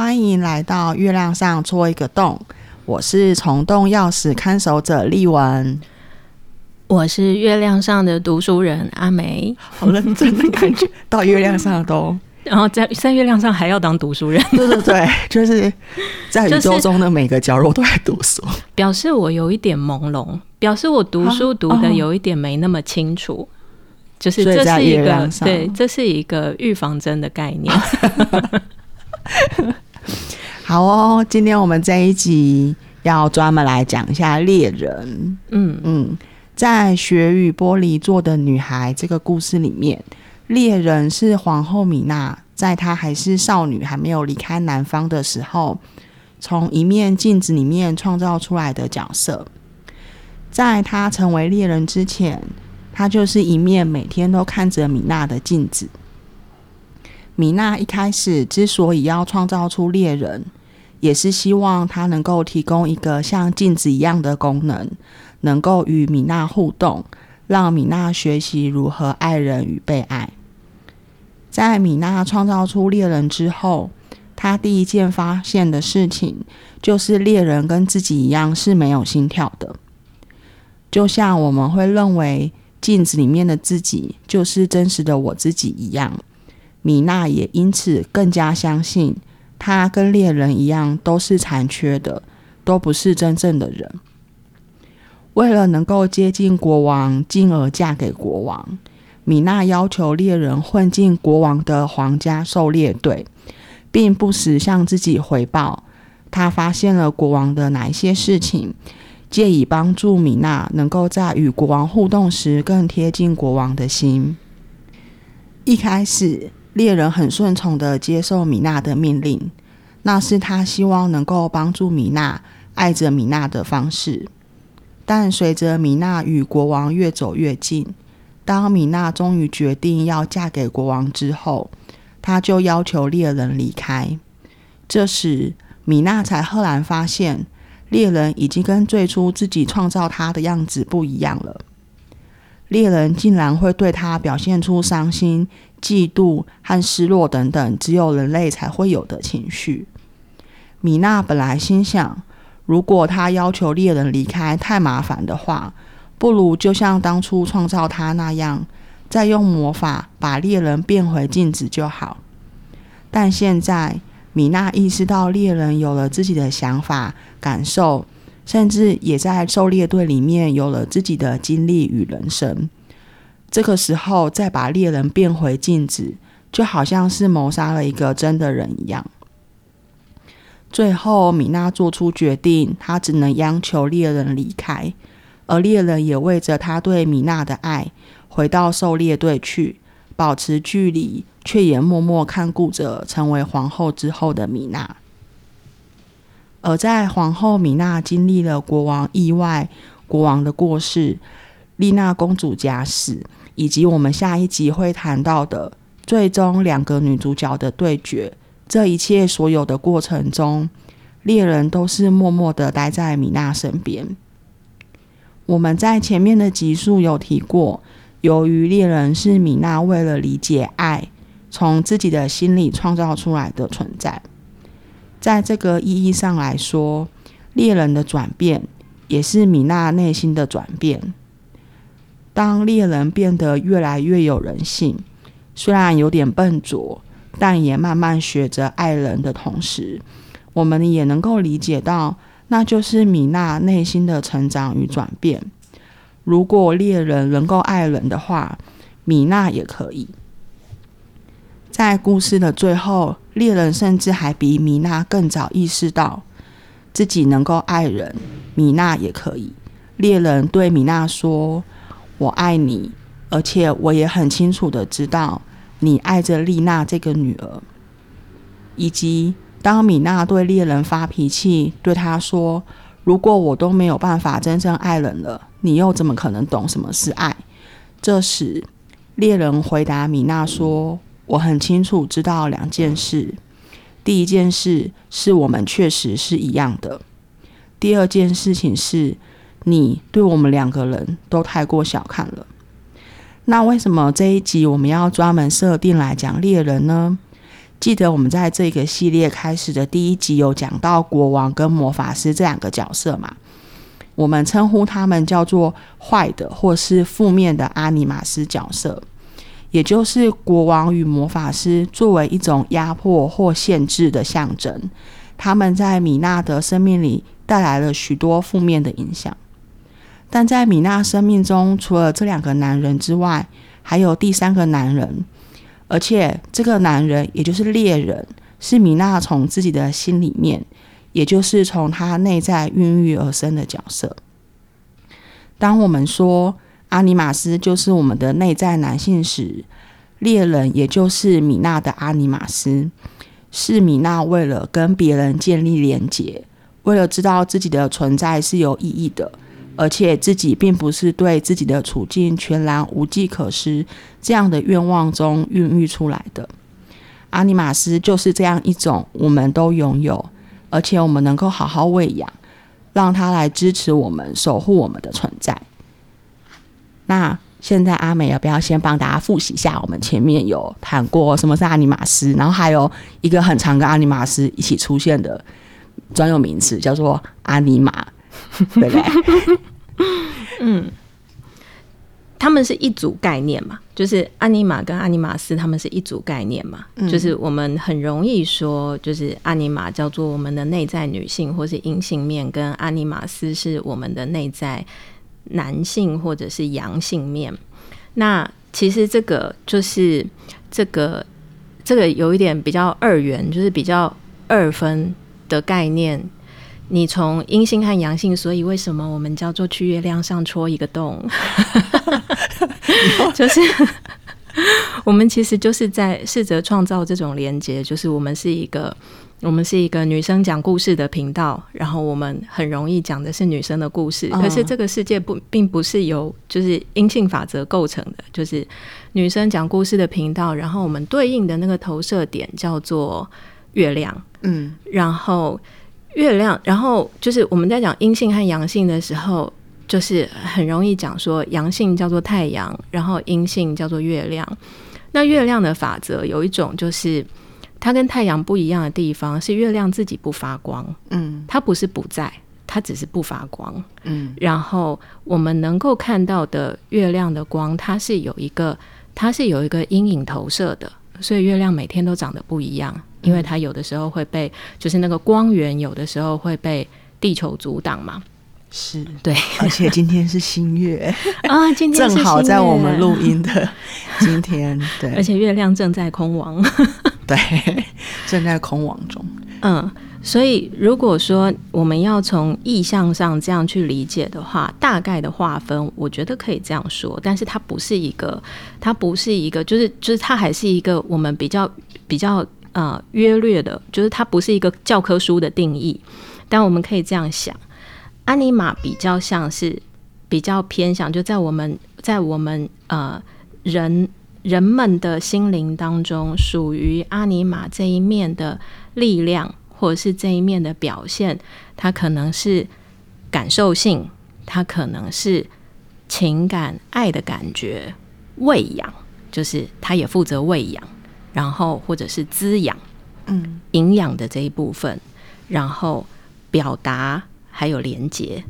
欢迎来到月亮上戳一个洞。我是虫洞钥匙看守者丽文，我是月亮上的读书人阿梅。好认真的感觉，到月亮上都，然后在在月亮上还要当读书人。对对对，就是在宇宙中的每个角落都在读书，表示我有一点朦胧，表示我读书读的有一点没那么清楚。就是这是一个对，这是一个预防针的概念。好哦，今天我们这一集要专门来讲一下猎人。嗯嗯，在《雪与玻璃做的女孩》这个故事里面，猎人是皇后米娜，在她还是少女，还没有离开南方的时候，从一面镜子里面创造出来的角色。在她成为猎人之前，她就是一面每天都看着米娜的镜子。米娜一开始之所以要创造出猎人，也是希望他能够提供一个像镜子一样的功能，能够与米娜互动，让米娜学习如何爱人与被爱。在米娜创造出猎人之后，他第一件发现的事情就是猎人跟自己一样是没有心跳的，就像我们会认为。镜子里面的自己就是真实的我自己一样，米娜也因此更加相信，她跟猎人一样都是残缺的，都不是真正的人。为了能够接近国王，进而嫁给国王，米娜要求猎人混进国王的皇家狩猎队，并不时向自己回报，她发现了国王的哪一些事情。借以帮助米娜能够在与国王互动时更贴近国王的心。一开始，猎人很顺从地接受米娜的命令，那是他希望能够帮助米娜爱着米娜的方式。但随着米娜与国王越走越近，当米娜终于决定要嫁给国王之后，他就要求猎人离开。这时，米娜才赫然发现。猎人已经跟最初自己创造他的样子不一样了。猎人竟然会对他表现出伤心、嫉妒和失落等等只有人类才会有的情绪。米娜本来心想，如果他要求猎人离开太麻烦的话，不如就像当初创造他那样，再用魔法把猎人变回镜子就好。但现在，米娜意识到猎人有了自己的想法、感受，甚至也在狩猎队里面有了自己的经历与人生。这个时候再把猎人变回镜子，就好像是谋杀了一个真的人一样。最后，米娜做出决定，她只能央求猎人离开，而猎人也为着他对米娜的爱，回到狩猎队去，保持距离。却也默默看顾着成为皇后之后的米娜。而在皇后米娜经历了国王意外、国王的过世、丽娜公主假死，以及我们下一集会谈到的最终两个女主角的对决，这一切所有的过程中，猎人都是默默的待在米娜身边。我们在前面的集数有提过，由于猎人是米娜为了理解爱。从自己的心里创造出来的存在，在这个意义上来说，猎人的转变也是米娜内心的转变。当猎人变得越来越有人性，虽然有点笨拙，但也慢慢学着爱人的同时，我们也能够理解到，那就是米娜内心的成长与转变。如果猎人能够爱人的话，米娜也可以。在故事的最后，猎人甚至还比米娜更早意识到自己能够爱人，米娜也可以。猎人对米娜说：“我爱你，而且我也很清楚的知道你爱着丽娜这个女儿。”以及当米娜对猎人发脾气，对他说：“如果我都没有办法真正爱人了，你又怎么可能懂什么是爱？”这时，猎人回答米娜说。我很清楚知道两件事，第一件事是我们确实是一样的，第二件事情是你对我们两个人都太过小看了。那为什么这一集我们要专门设定来讲猎人呢？记得我们在这个系列开始的第一集有讲到国王跟魔法师这两个角色嘛？我们称呼他们叫做坏的或是负面的阿尼玛斯角色，也就是国王与魔法师作为一种压迫或限制的象征，他们在米娜的生命里带来了许多负面的影响。但在米娜生命中，除了这两个男人之外，还有第三个男人。而且，这个男人，也就是猎人，是米娜从自己的心里面，也就是从他内在孕育而生的角色。当我们说阿尼玛斯就是我们的内在男性时，猎人也就是米娜的阿尼玛斯，是米娜为了跟别人建立连结，为了知道自己的存在是有意义的。而且自己并不是对自己的处境全然无计可施这样的愿望中孕育出来的。阿尼玛斯就是这样一种，我们都拥有，而且我们能够好好喂养，让它来支持我们，守护我们的存在。那现在阿美要不要先帮大家复习一下？我们前面有谈过什么是阿尼玛斯，然后还有一个很常跟阿尼玛斯一起出现的专有名词，叫做阿尼玛。对不对？嗯，他们是一组概念嘛，就是阿尼玛跟阿尼玛斯，他们是一组概念嘛。嗯、就是我们很容易说，就是阿尼玛叫做我们的内在女性或是阴性面，跟阿尼玛斯是我们的内在男性或者是阳性面。那其实这个就是这个这个有一点比较二元，就是比较二分的概念。你从阴性和阳性，所以为什么我们叫做去月亮上戳一个洞？就是 我们其实就是在试着创造这种连接，就是我们是一个我们是一个女生讲故事的频道，然后我们很容易讲的是女生的故事，可是这个世界不并不是由就是阴性法则构成的，就是女生讲故事的频道，然后我们对应的那个投射点叫做月亮，嗯，然后。月亮，然后就是我们在讲阴性和阳性的时候，就是很容易讲说阳性叫做太阳，然后阴性叫做月亮。那月亮的法则有一种就是它跟太阳不一样的地方是月亮自己不发光，嗯，它不是不在，它只是不发光，嗯。然后我们能够看到的月亮的光，它是有一个，它是有一个阴影投射的，所以月亮每天都长得不一样。因为它有的时候会被，就是那个光源，有的时候会被地球阻挡嘛。是对，而且今天是新月 啊，今天正好在我们录音的今天，对，而且月亮正在空亡，对，正在空亡中。嗯，所以如果说我们要从意象上这样去理解的话，大概的划分，我觉得可以这样说，但是它不是一个，它不是一个，就是就是它还是一个我们比较比较。呃，约略的，就是它不是一个教科书的定义，但我们可以这样想，阿尼玛比较像是比较偏向，就在我们在我们呃人人们的心灵当中，属于阿尼玛这一面的力量，或者是这一面的表现，它可能是感受性，它可能是情感、爱的感觉，喂养，就是它也负责喂养。然后或者是滋养，嗯，营养的这一部分，然后表达还有连接，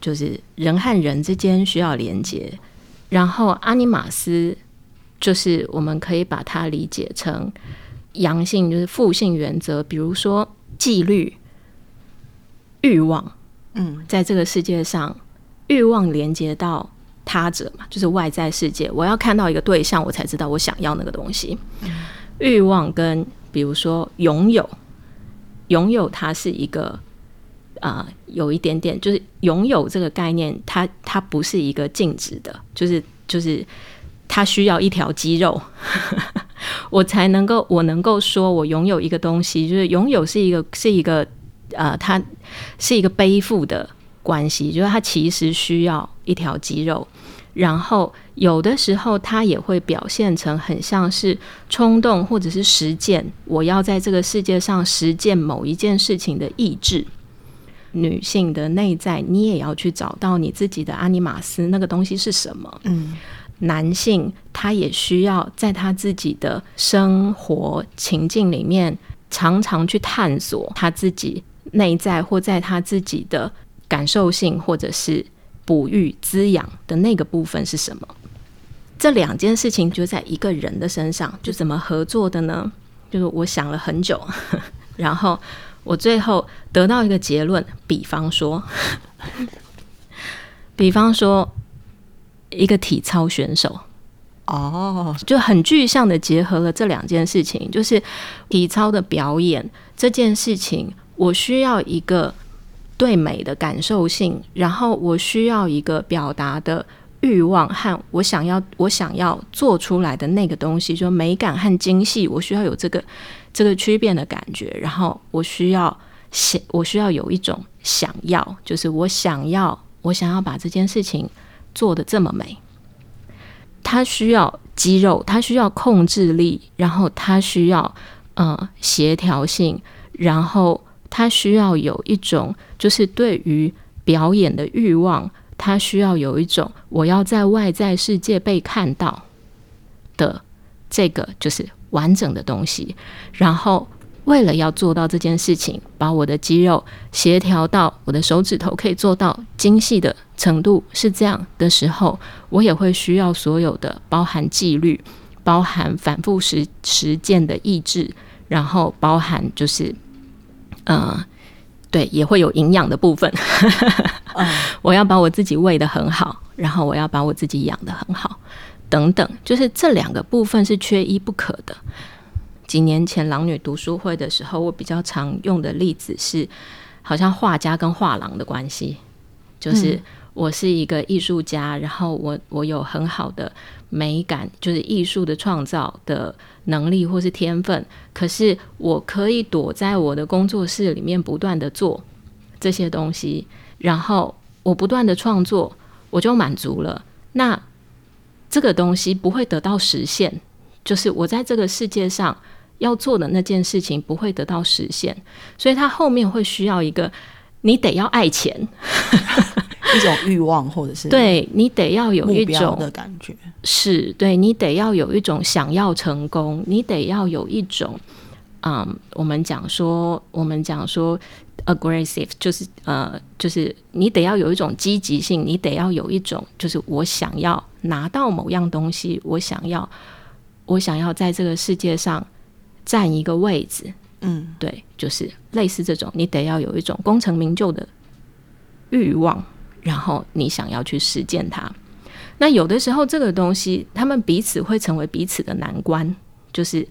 就是人和人之间需要连接。然后阿尼玛斯就是我们可以把它理解成阳性，就是负性原则，比如说纪律、欲望，嗯，在这个世界上，欲望连接到他者嘛，就是外在世界，我要看到一个对象，我才知道我想要那个东西。嗯欲望跟比如说拥有，拥有它是一个啊、呃，有一点点就是拥有这个概念，它它不是一个静止的，就是就是它需要一条肌肉，我才能够我能够说我拥有一个东西，就是拥有是一个是一个呃，它是一个背负的关系，就是它其实需要一条肌肉。然后有的时候，它也会表现成很像是冲动或者是实践。我要在这个世界上实践某一件事情的意志。女性的内在，你也要去找到你自己的阿尼玛斯那个东西是什么。嗯，男性他也需要在他自己的生活情境里面，常常去探索他自己内在或在他自己的感受性，或者是哺育滋养的那个部分是什么。这两件事情就在一个人的身上，就怎么合作的呢？就是我想了很久，然后我最后得到一个结论。比方说，比方说一个体操选手，哦，就很具象的结合了这两件事情，就是体操的表演这件事情，我需要一个对美的感受性，然后我需要一个表达的。欲望和我想要，我想要做出来的那个东西，就美感和精细，我需要有这个这个区别的感觉。然后我需要想，我需要有一种想要，就是我想要，我想要把这件事情做得这么美。他需要肌肉，他需要控制力，然后他需要呃协调性，然后他需要有一种就是对于表演的欲望。他需要有一种我要在外在世界被看到的这个就是完整的东西，然后为了要做到这件事情，把我的肌肉协调到我的手指头可以做到精细的程度是这样的时候，我也会需要所有的包含纪律、包含反复实实践的意志，然后包含就是呃。对，也会有营养的部分。我要把我自己喂得很好，然后我要把我自己养得很好，等等，就是这两个部分是缺一不可的。几年前狼女读书会的时候，我比较常用的例子是，好像画家跟画廊的关系，就是我是一个艺术家，然后我我有很好的美感，就是艺术的创造的。能力或是天分，可是我可以躲在我的工作室里面不断的做这些东西，然后我不断的创作，我就满足了。那这个东西不会得到实现，就是我在这个世界上要做的那件事情不会得到实现，所以他后面会需要一个，你得要爱钱。一种欲望，或者是对你得要有一种的感觉，是对你得要有一种想要成功，你得要有一种，嗯，我们讲说，我们讲说，aggressive，就是呃，就是你得要有一种积极性，你得要有一种，就是我想要拿到某样东西，我想要，我想要在这个世界上占一个位置，嗯，对，就是类似这种，你得要有一种功成名就的欲望。然后你想要去实践它，那有的时候这个东西，他们彼此会成为彼此的难关。就是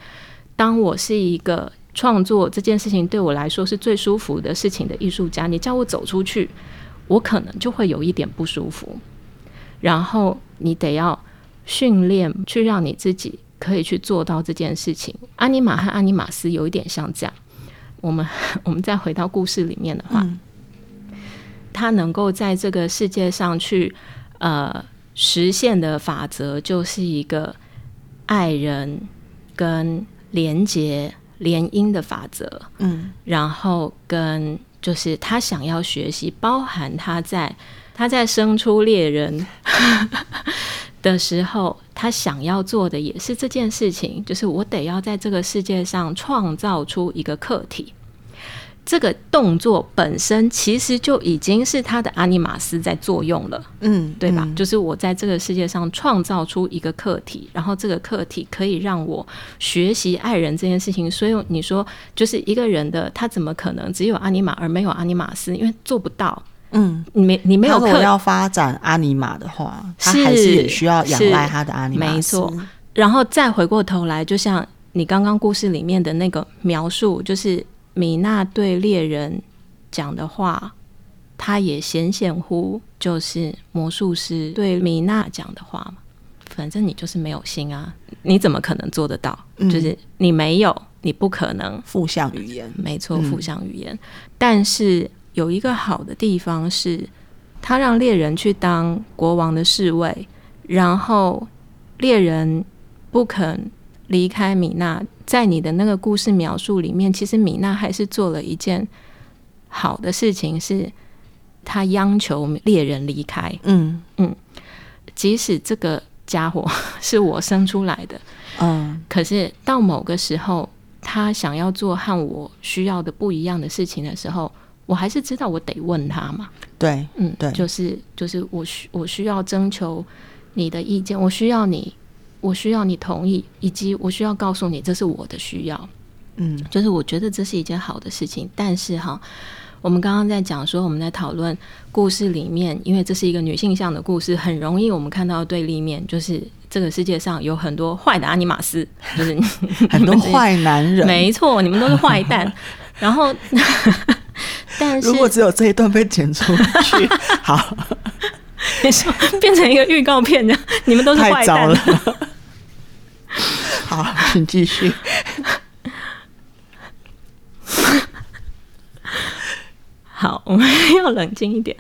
当我是一个创作这件事情对我来说是最舒服的事情的艺术家，你叫我走出去，我可能就会有一点不舒服。然后你得要训练去让你自己可以去做到这件事情。阿尼玛和阿尼玛斯有一点像这样。我们 我们再回到故事里面的话。嗯他能够在这个世界上去，呃，实现的法则就是一个爱人跟连结联姻的法则。嗯，然后跟就是他想要学习，包含他在他在生出猎人 的时候，他想要做的也是这件事情，就是我得要在这个世界上创造出一个客体。这个动作本身其实就已经是他的阿尼玛斯在作用了，嗯，对吧？嗯，就是我在这个世界上创造出一个课题，然后这个课题可以让我学习爱人这件事情。所以你说，就是一个人的他怎么可能只有阿尼玛而没有阿尼玛斯？因为做不到。嗯，你没你没有。如果要发展阿尼玛的话，他还是也需要仰赖他的阿尼玛。没错。然后再回过头来，就像你刚刚故事里面的那个描述，就是。米娜对猎人讲的话，他也显显乎就是魔术师对米娜讲的话嘛。反正你就是没有心啊，你怎么可能做得到？嗯、就是你没有，你不可能。负向语言，没错，负向语言。嗯、但是有一个好的地方是，他让猎人去当国王的侍卫，然后猎人不肯离开米娜。在你的那个故事描述里面，其实米娜还是做了一件好的事情，是她央求猎人离开。嗯嗯，即使这个家伙 是我生出来的，嗯，可是到某个时候，他想要做和我需要的不一样的事情的时候，我还是知道我得问他嘛。对，嗯，对，就是就是我需我需要征求你的意见，我需要你，我需要你同意，以及我需要告诉你这是我的需要。嗯，就是我觉得这是一件好的事情，但是哈。我们刚刚在讲说，我们在讨论故事里面，因为这是一个女性向的故事，很容易我们看到对立面，就是这个世界上有很多坏的阿尼玛斯，就是很多坏男人。没错，你们都是坏蛋。然后，但是 如果只有这一段被剪出去，好，你说变成一个预告片这样，你们都是坏蛋。太糟了。好，请继续。好，我们要冷静一点。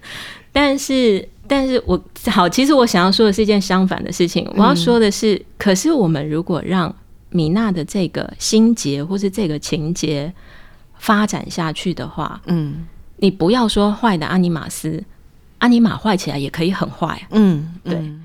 但是，但是我好，其实我想要说的是一件相反的事情。我要说的是，嗯、可是我们如果让米娜的这个心结或是这个情节发展下去的话，嗯，你不要说坏的阿尼玛斯，阿尼玛坏起来也可以很坏。嗯，对。嗯